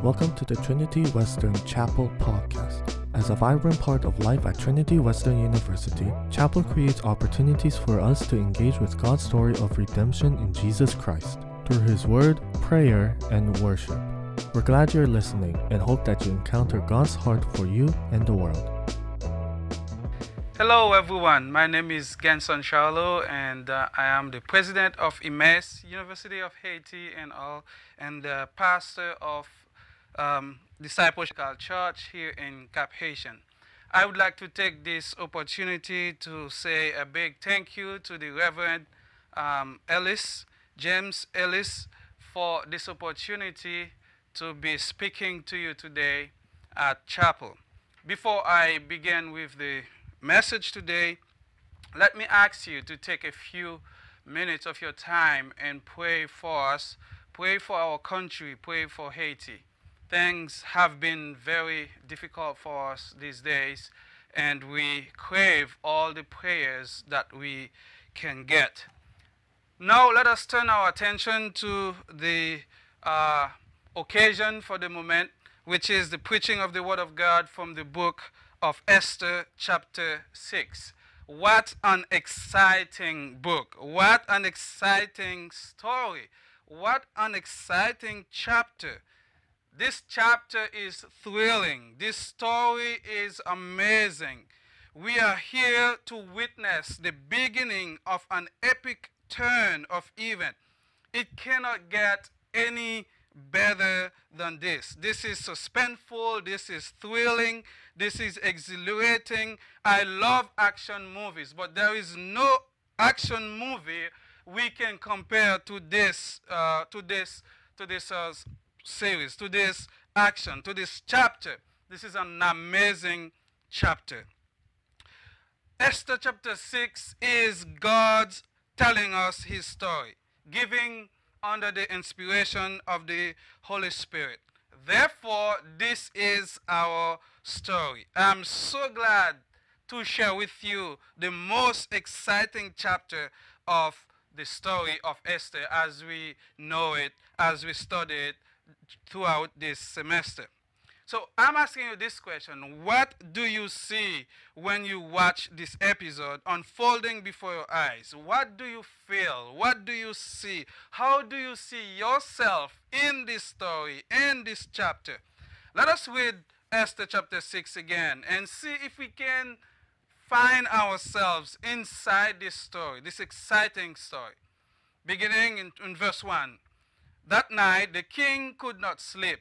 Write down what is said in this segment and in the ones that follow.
Welcome to the Trinity Western Chapel podcast. As a vibrant part of life at Trinity Western University, Chapel creates opportunities for us to engage with God's story of redemption in Jesus Christ through His Word, prayer, and worship. We're glad you're listening and hope that you encounter God's heart for you and the world. Hello, everyone. My name is Genson Charlo, and uh, I am the president of IMES, University of Haiti, and all, and the pastor of um, Discipleship Church here in Cap Haitian. I would like to take this opportunity to say a big thank you to the Reverend um, Ellis, James Ellis, for this opportunity to be speaking to you today at chapel. Before I begin with the message today, let me ask you to take a few minutes of your time and pray for us, pray for our country, pray for Haiti. Things have been very difficult for us these days, and we crave all the prayers that we can get. Now, let us turn our attention to the uh, occasion for the moment, which is the preaching of the Word of God from the book of Esther, chapter 6. What an exciting book! What an exciting story! What an exciting chapter! This chapter is thrilling. This story is amazing. We are here to witness the beginning of an epic turn of event. It cannot get any better than this. This is suspenseful, this is thrilling, this is exhilarating. I love action movies, but there is no action movie we can compare to this, uh, to this, to this uh, series, to this action, to this chapter. This is an amazing chapter. Esther chapter 6 is God's telling us his story, giving under the inspiration of the Holy Spirit. Therefore, this is our story. I'm so glad to share with you the most exciting chapter of the story of Esther as we know it, as we study it throughout this semester. So I'm asking you this question. What do you see when you watch this episode unfolding before your eyes? What do you feel? What do you see? How do you see yourself in this story, in this chapter? Let us read Esther chapter 6 again and see if we can find ourselves inside this story, this exciting story. Beginning in, in verse 1. That night the king could not sleep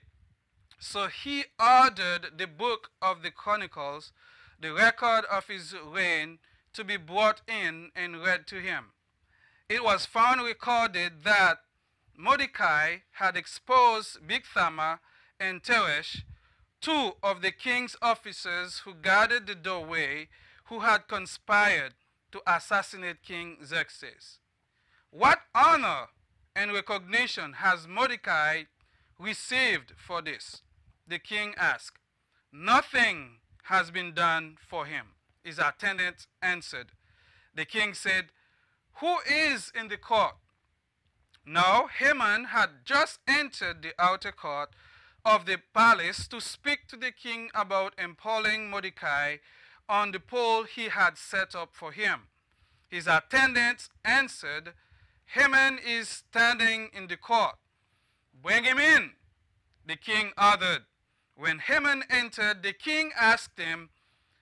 so he ordered the book of the Chronicles, the record of his reign, to be brought in and read to him. It was found recorded that Mordecai had exposed Bigthana and Teresh, two of the king's officers who guarded the doorway, who had conspired to assassinate King Xerxes. What honor and recognition has Mordecai received for this? the king asked. Nothing has been done for him. His attendant answered. The king said, Who is in the court? Now Haman had just entered the outer court of the palace to speak to the king about impaling Mordecai on the pole he had set up for him. His attendant answered, Haman is standing in the court. Bring him in, the king ordered. When Haman entered, the king asked him,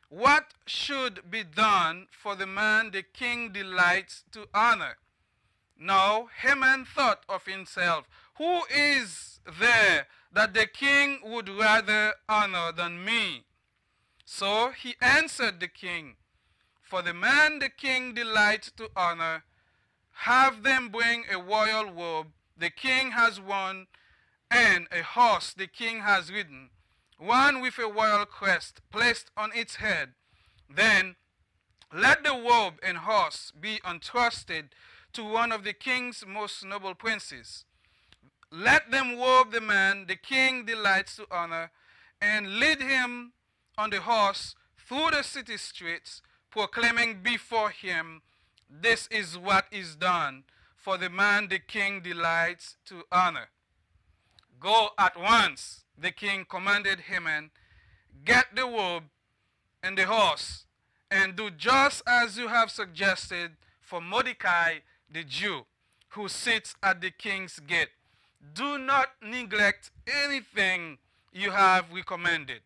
What should be done for the man the king delights to honor? Now Haman thought of himself, Who is there that the king would rather honor than me? So he answered the king, For the man the king delights to honor, have them bring a royal robe the king has worn, and a horse the king has ridden one with a royal crest placed on its head. Then let the robe and horse be entrusted to one of the king's most noble princes. Let them robe the man the king delights to honor, and lead him on the horse through the city streets, proclaiming before him, This is what is done for the man the king delights to honor. Go at once the king commanded Haman, Get the robe and the horse, and do just as you have suggested for Mordecai the Jew, who sits at the king's gate. Do not neglect anything you have recommended.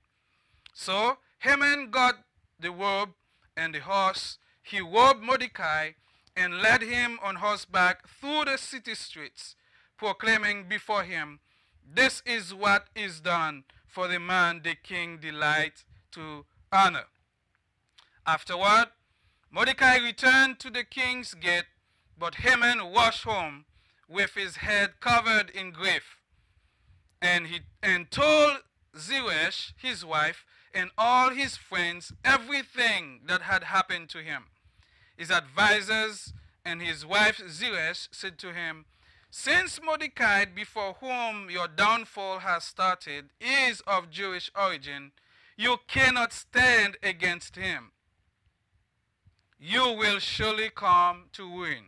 So Haman got the robe and the horse. He robed Mordecai and led him on horseback through the city streets, proclaiming before him, This is what is done for the man the king delights to honor. Afterward, Mordecai returned to the king's gate, but Haman rushed home with his head covered in grief. And he and told Zeresh, his wife, and all his friends everything that had happened to him. His advisers and his wife Zeresh said to him, Since Mordecai, before whom your downfall has started, is of Jewish origin, you cannot stand against him. You will surely come to ruin.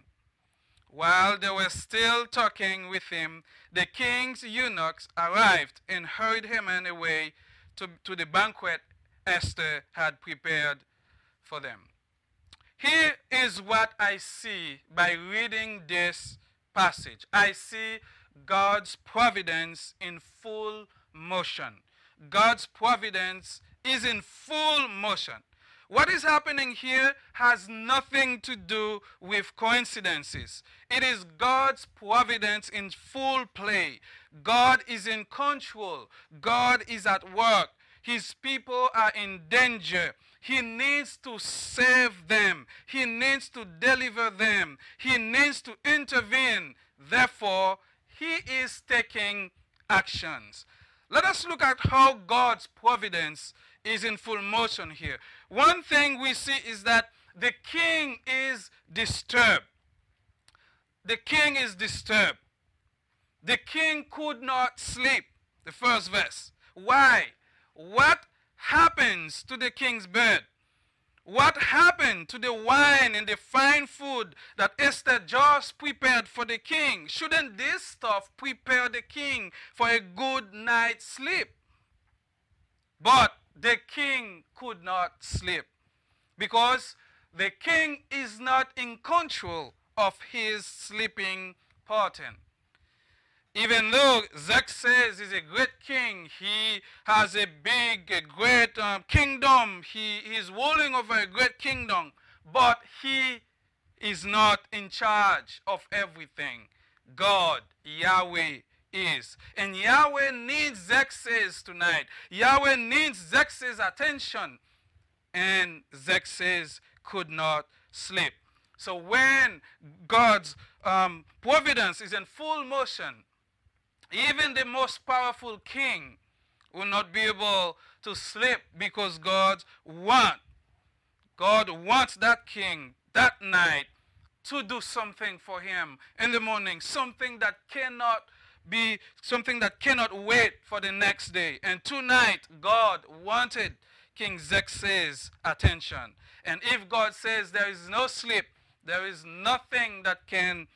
While they were still talking with him, the king's eunuchs arrived and hurried Haman away to, to the banquet Esther had prepared for them. Here is what I see by reading this passage. I see God's providence in full motion. God's providence is in full motion. What is happening here has nothing to do with coincidences. It is God's providence in full play. God is in control. God is at work. His people are in danger. He needs to save them. He needs to deliver them. He needs to intervene. Therefore, he is taking actions. Let us look at how God's providence is in full motion here. One thing we see is that the king is disturbed. The king is disturbed. The king could not sleep. The first verse. Why? What happens to the king's bed? What happened to the wine and the fine food that Esther just prepared for the king? Shouldn't this stuff prepare the king for a good night's sleep? But the king could not sleep because the king is not in control of his sleeping pattern. Even though Xerxes is a great king, he has a big, a great um, kingdom. He is ruling over a great kingdom, but he is not in charge of everything. God, Yahweh, is. And Yahweh needs Xerxes tonight. Yahweh needs Xerxes' attention. And Xerxes could not sleep. So when God's um, providence is in full motion, even the most powerful king will not be able to sleep because God wants God wants that king that night to do something for him in the morning, something that cannot be something that cannot wait for the next day. And tonight, God wanted King Xerxes' attention. And if God says there is no sleep, there is nothing that can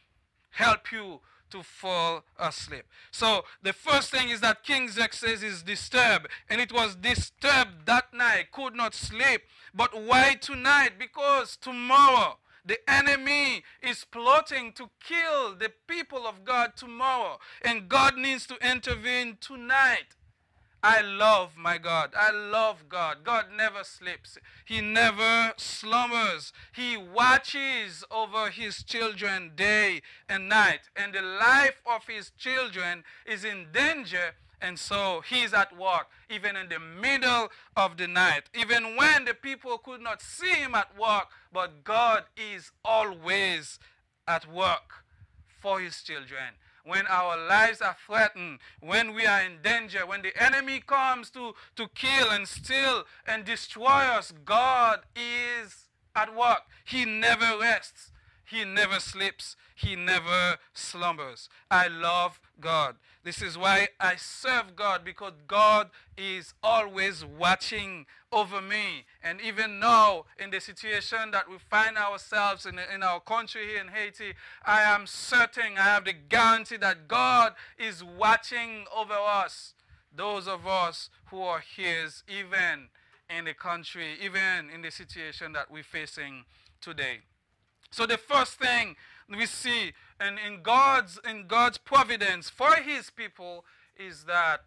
help you to fall asleep. So the first thing is that King Xerxes is disturbed, and it was disturbed that night, could not sleep. But why tonight? Because tomorrow the enemy is plotting to kill the people of God tomorrow, and God needs to intervene tonight. I love my God. I love God. God never sleeps. He never slumbers. He watches over his children day and night. And the life of his children is in danger. And so he's at work, even in the middle of the night, even when the people could not see him at work. But God is always at work for his children when our lives are threatened, when we are in danger, when the enemy comes to, to kill and steal and destroy us, God is at work. He never rests. He never sleeps. He never slumbers. I love God. This is why I serve God because God is always watching over me. And even now, in the situation that we find ourselves in, in our country here in Haiti, I am certain, I have the guarantee that God is watching over us those of us who are his, even in the country, even in the situation that we're facing today. So the first thing we see in, in God's in God's providence for his people is that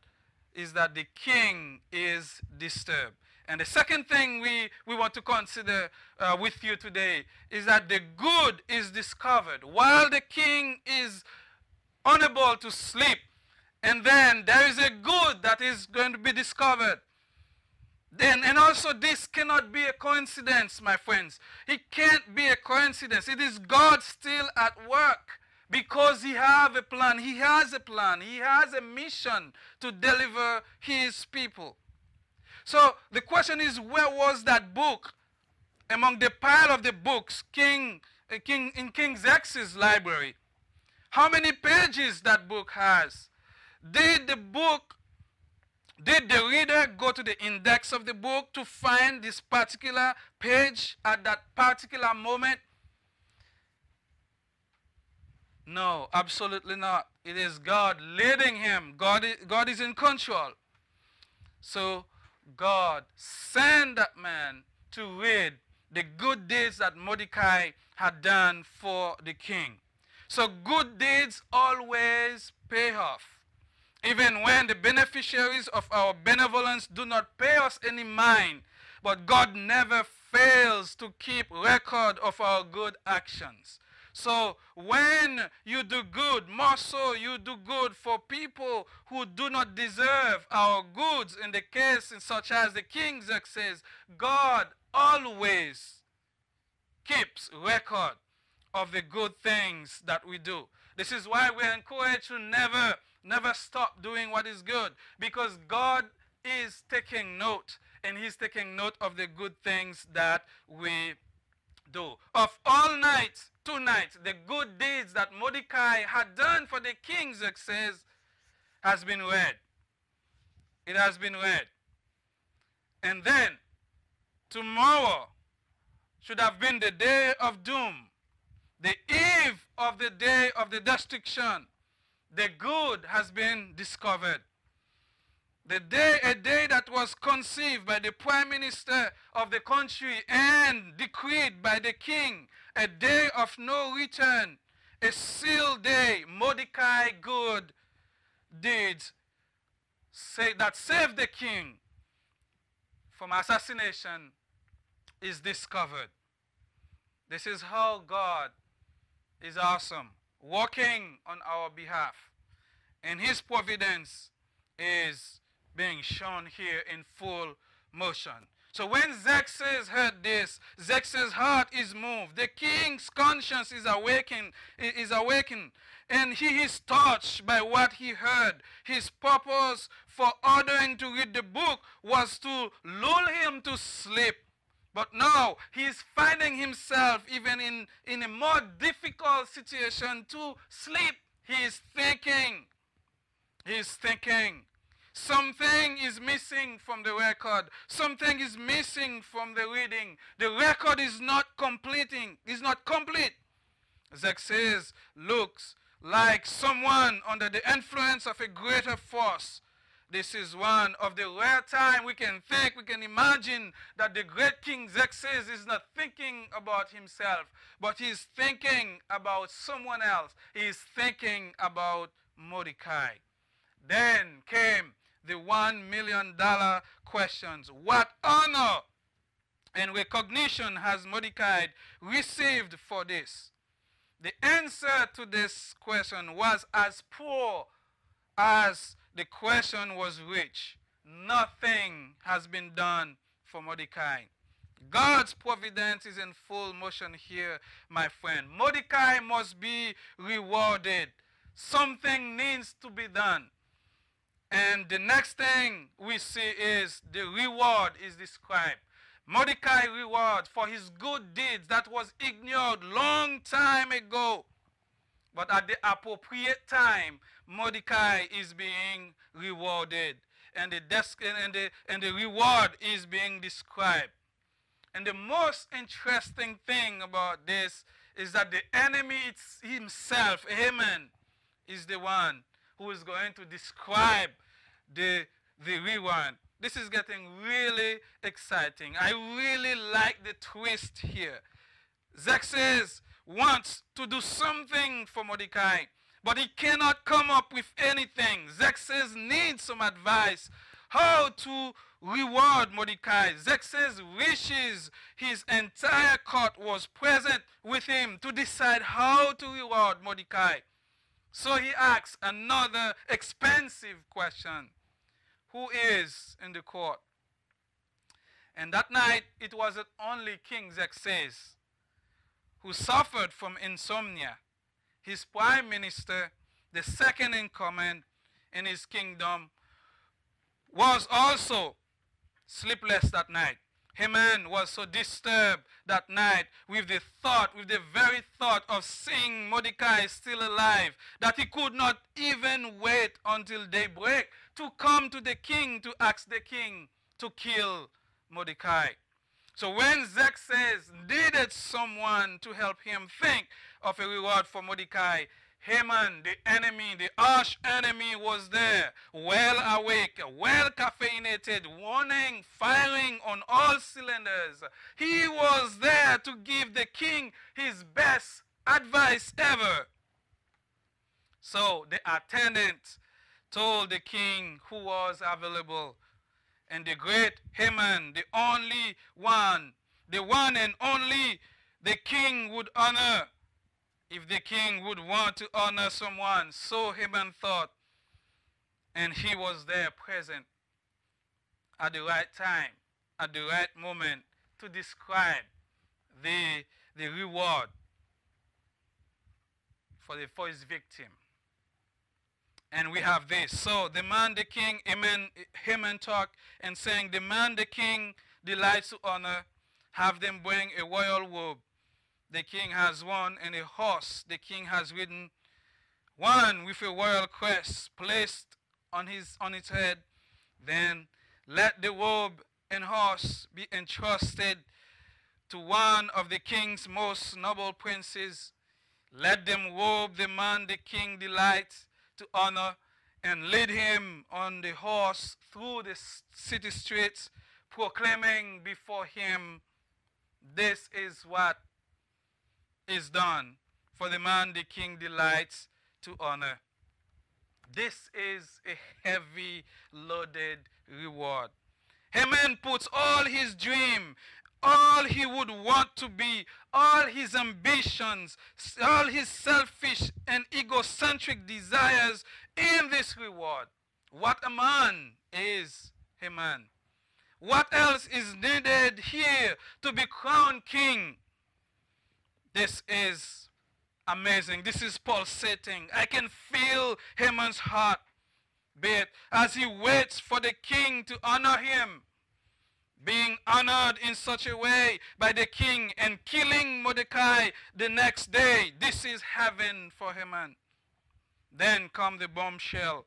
is that the king is disturbed. And the second thing we, we want to consider uh, with you today is that the good is discovered while the king is unable to sleep. And then there is a good that is going to be discovered. Then, and also this cannot be a coincidence, my friends. It can't be a coincidence. It is God still at work because he have a plan. He has a plan. He has a mission to deliver his people. So the question is, where was that book among the pile of the books King, uh, King in King Xerxes' library? How many pages that book has? Did the book, did the reader go to the index of the book to find this particular page at that particular moment? No, absolutely not. It is God leading him. God is, God is in control. So God sent that man to read the good deeds that Mordecai had done for the king. So good deeds always pay off. Even when the beneficiaries of our benevolence do not pay us any mind, but God never fails to keep record of our good actions. So when you do good, more so you do good for people who do not deserve our goods. In the case in such as the King says, God always keeps record of the good things that we do. This is why we're encouraged to never, never stop doing what is good because God is taking note and he's taking note of the good things that we do. Of all nights, tonight, the good deeds that Mordecai had done for the king Xerxes has been read. It has been read. And then, tomorrow should have been the day of doom, the eve of the day of the destruction. The good has been discovered. The day, a day that was conceived by the prime minister of the country and decreed by the king, a day of no return, a sealed day, Mordecai good deeds say, that saved the king from assassination is discovered. This is how God is awesome, working on our behalf. And his providence is being shown here in full motion. So when Xerxes heard this, Xerxes' heart is moved. The king's conscience is awakened, is awakened, and he is touched by what he heard. His purpose for ordering to read the book was to lull him to sleep. But now he is finding himself even in, in a more difficult situation to sleep. He is thinking. He is thinking. Something is missing from the record. Something is missing from the reading. The record is not completing, is not complete. Xerxes, looks like someone under the influence of a greater force. This is one of the rare times we can think, we can imagine that the great King Xerxes is not thinking about himself, but he's thinking about someone else. He's thinking about Mordecai. Then came the one million dollar questions. What honor and recognition has Mordecai received for this? The answer to this question was as poor as the question was which? Nothing has been done for Mordecai. God's providence is in full motion here, my friend. Mordecai must be rewarded. Something needs to be done. And the next thing we see is the reward is described. Mordecai reward for his good deeds that was ignored long time ago. But at the appropriate time, Mordecai is being rewarded. And the, desk, and, the, and the reward is being described. And the most interesting thing about this is that the enemy himself, Haman, is the one who is going to describe the the rewind. This is getting really exciting. I really like the twist here. Xerxes wants to do something for Mordecai, but he cannot come up with anything. Xerxes needs some advice how to reward Mordecai. Xerxes wishes his entire court was present with him to decide how to reward Mordecai. So he asks another expensive question Who is in the court? And that night, it wasn't only King Xerxes who suffered from insomnia. His prime minister, the second in command in his kingdom, was also sleepless that night. Haman was so disturbed that night with the thought, with the very thought of seeing Mordecai still alive, that he could not even wait until daybreak to come to the king to ask the king to kill Mordecai. So when Xerxes needed someone to help him think of a reward for Mordecai, Haman, the enemy, the arch enemy, was there, well awake, well caffeinated, warning, firing on all cylinders. He was there to give the king his best advice ever. So the attendant told the king who was available, and the great Haman, the only one, the one and only the king would honor if the king would want to honor someone, so Haman thought, and he was there present at the right time, at the right moment to describe the, the reward for, the, first victim. And we have this. So the man the king, Haman, Haman talk and saying, the man the king delights to honor, have them bring a royal robe the king has one, and a horse the king has ridden, one with a royal crest placed on, his, on its head. Then let the robe and horse be entrusted to one of the king's most noble princes. Let them robe the man the king delights to honor and lead him on the horse through the city streets, proclaiming before him, This is what is done for the man the king delights to honor. This is a heavy loaded reward. Haman puts all his dream, all he would want to be, all his ambitions, all his selfish and egocentric desires in this reward. What a man is Haman. What else is needed here to be crowned king? This is amazing. This is pulsating. I can feel Haman's heart beat as he waits for the king to honor him. Being honored in such a way by the king and killing Mordecai the next day. This is heaven for Haman. Then come the bombshell.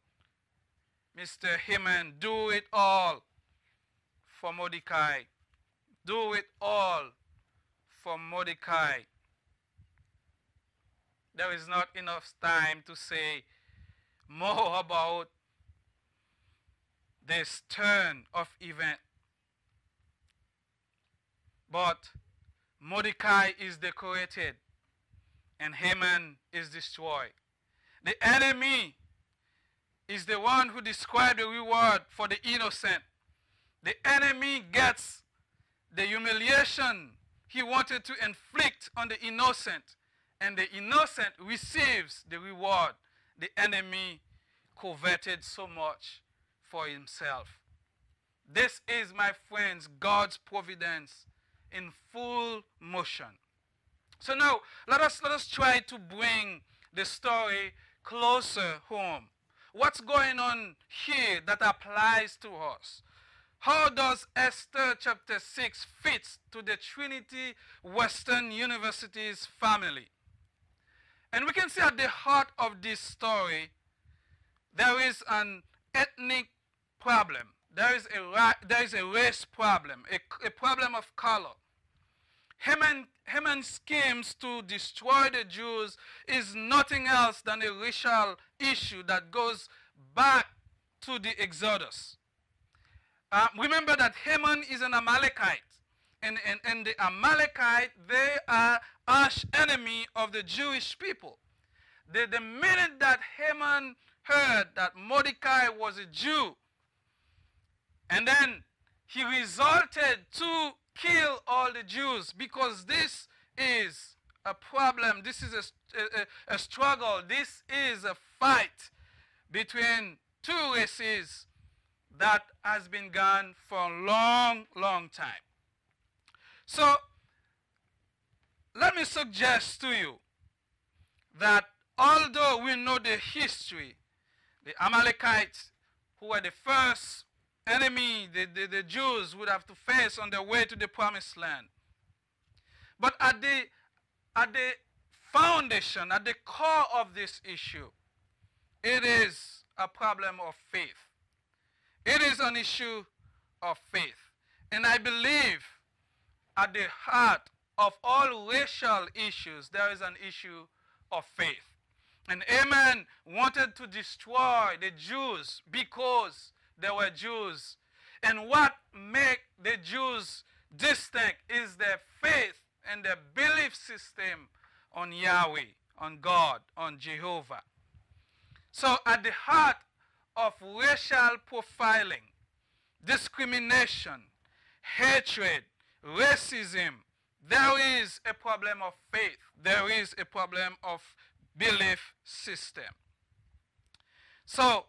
Mr. Haman, do it all for Mordecai. Do it all for Mordecai there is not enough time to say more about this turn of event. But Mordecai is decorated and Haman is destroyed. The enemy is the one who described the reward for the innocent. The enemy gets the humiliation he wanted to inflict on the innocent and the innocent receives the reward the enemy coveted so much for himself. This is, my friends, God's providence in full motion. So now, let us, let us try to bring the story closer home. What's going on here that applies to us? How does Esther chapter 6 fit to the Trinity Western University's family? And we can see at the heart of this story, there is an ethnic problem. There is a, there is a race problem, a, a problem of color. Haman, Haman's schemes to destroy the Jews is nothing else than a racial issue that goes back to the Exodus. uh, remember that Haman is an Amalekite. And, and, and the Amalekite, they are arch enemy of the Jewish people. The, the minute that Haman heard that Mordecai was a Jew, and then he resulted to kill all the Jews because this is a problem. This is a, a, a struggle. This is a fight between two races that has been gone for a long, long time. So, let me suggest to you that although we know the history, the Amalekites, who were the first enemy the, the, the Jews would have to face on their way to the promised land. But at the, at the foundation, at the core of this issue, it is a problem of faith. It is an issue of faith. And I believe at the heart of all racial issues, there is an issue of faith. And Haman wanted to destroy the Jews because they were Jews. And what make the Jews distinct is their faith and their belief system on Yahweh, on God, on Jehovah. So at the heart of racial profiling, discrimination, hatred, racism, there is a problem of faith. There is a problem of belief system. So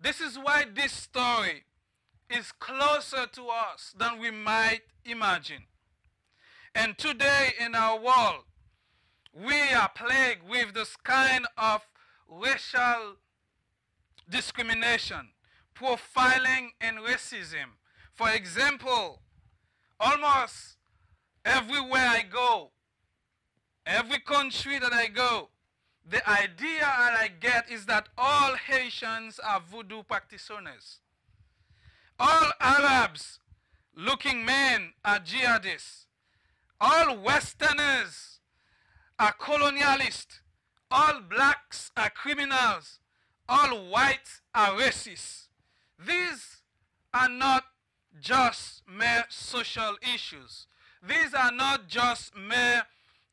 this is why this story is closer to us than we might imagine. And today in our world, we are plagued with this kind of racial discrimination, profiling, and racism. For example, almost everywhere I go, every country that I go, the idea I get is that all Haitians are voodoo practitioners. All Arabs looking men are jihadists. All Westerners are colonialists. All blacks are criminals. All whites are racist. These are not just mere social issues. These are not just mere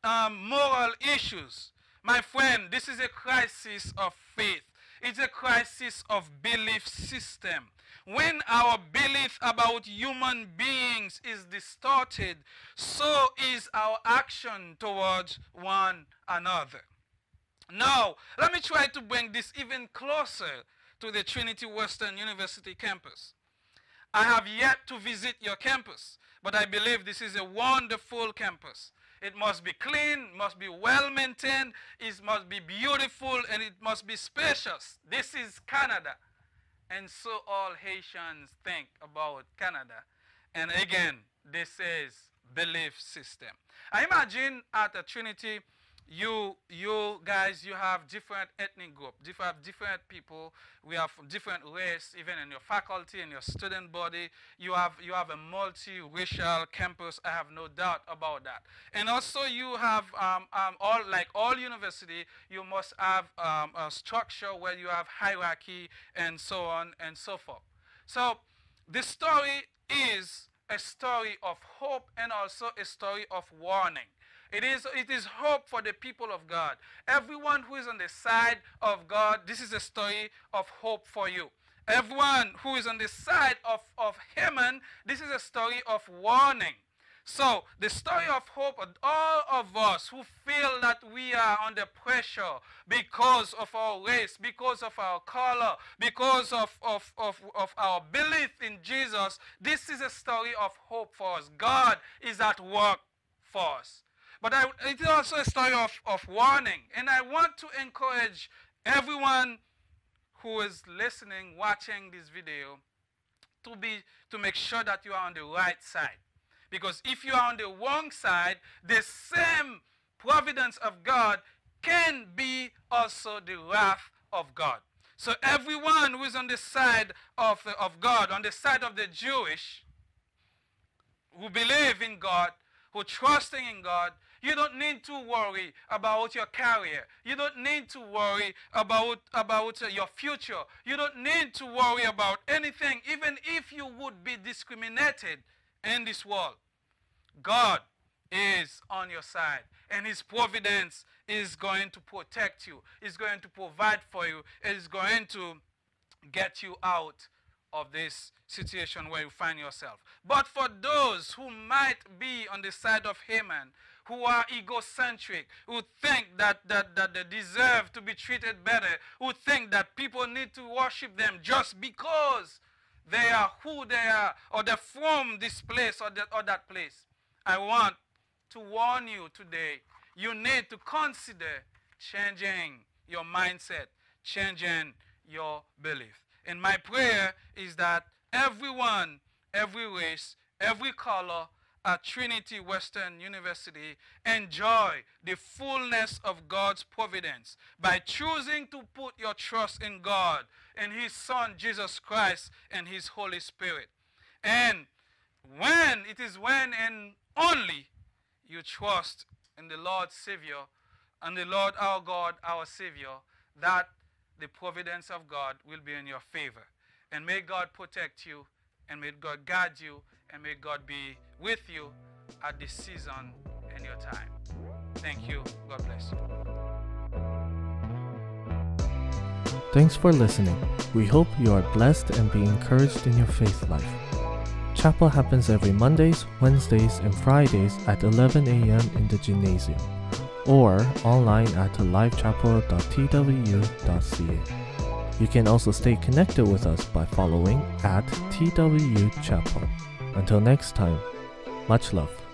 um, moral issues. My friend, this is a crisis of faith. It's a crisis of belief system. When our belief about human beings is distorted, so is our action towards one another. Now, let me try to bring this even closer to the Trinity Western University campus. I have yet to visit your campus, but I believe this is a wonderful campus. It must be clean, must be well maintained, it must be beautiful, and it must be spacious. This is Canada. And so all Haitians think about Canada. And again, this is belief system. I imagine at a Trinity, you you guys you have different ethnic group different different people we have different race even in your faculty and your student body. You have you have a multi-racial campus i have no doubt about that. And also you have um, um, all like all university you must have um, a structure where you have hierarchy and so on and so forth. So this story is a story of hope and also a story of warning it is, it is hope for the people of God. Everyone who is on the side of God, this is a story of hope for you. Everyone who is on the side of, of Haman, this is a story of warning. So, the story of hope, of all of us who feel that we are under pressure because of our race, because of our color, because of, of, of, of our belief in Jesus, this is a story of hope for us. God is at work for us. But I, it is also a story of, of warning. And I want to encourage everyone who is listening, watching this video, to, be, to make sure that you are on the right side. Because if you are on the wrong side, the same providence of God can be also the wrath of God. So everyone who is on the side of, of God, on the side of the Jewish, who believe in God, who trusting in God, you don't need to worry about your career. You don't need to worry about, about uh, your future. You don't need to worry about anything, even if you would be discriminated in this world. God is on your side, and His providence is going to protect you, is going to provide for you, is going to get you out of this situation where you find yourself. But for those who might be on the side of Haman, who are egocentric, who think that, that, that they deserve to be treated better, who think that people need to worship them just because they are who they are, or they're from this place or that, or that place. I want to warn you today. You need to consider changing your mindset, changing your belief. And my prayer is that everyone, every race, every color at Trinity Western University enjoy the fullness of God's providence by choosing to put your trust in God and His Son Jesus Christ and His Holy Spirit. And when it is when and only you trust in the Lord Savior and the Lord our God, our Savior, that the providence of God will be in your favor. And may God protect you, and may God guide you, and may God be with you at this season and your time. Thank you. God bless you. Thanks for listening. We hope you are blessed and be encouraged in your faith life. Chapel happens every Mondays, Wednesdays, and Fridays at 11 a.m. in the gymnasium or online at livechapel.twu.ca. You can also stay connected with us by following at TW Chapel. Until next time, much love.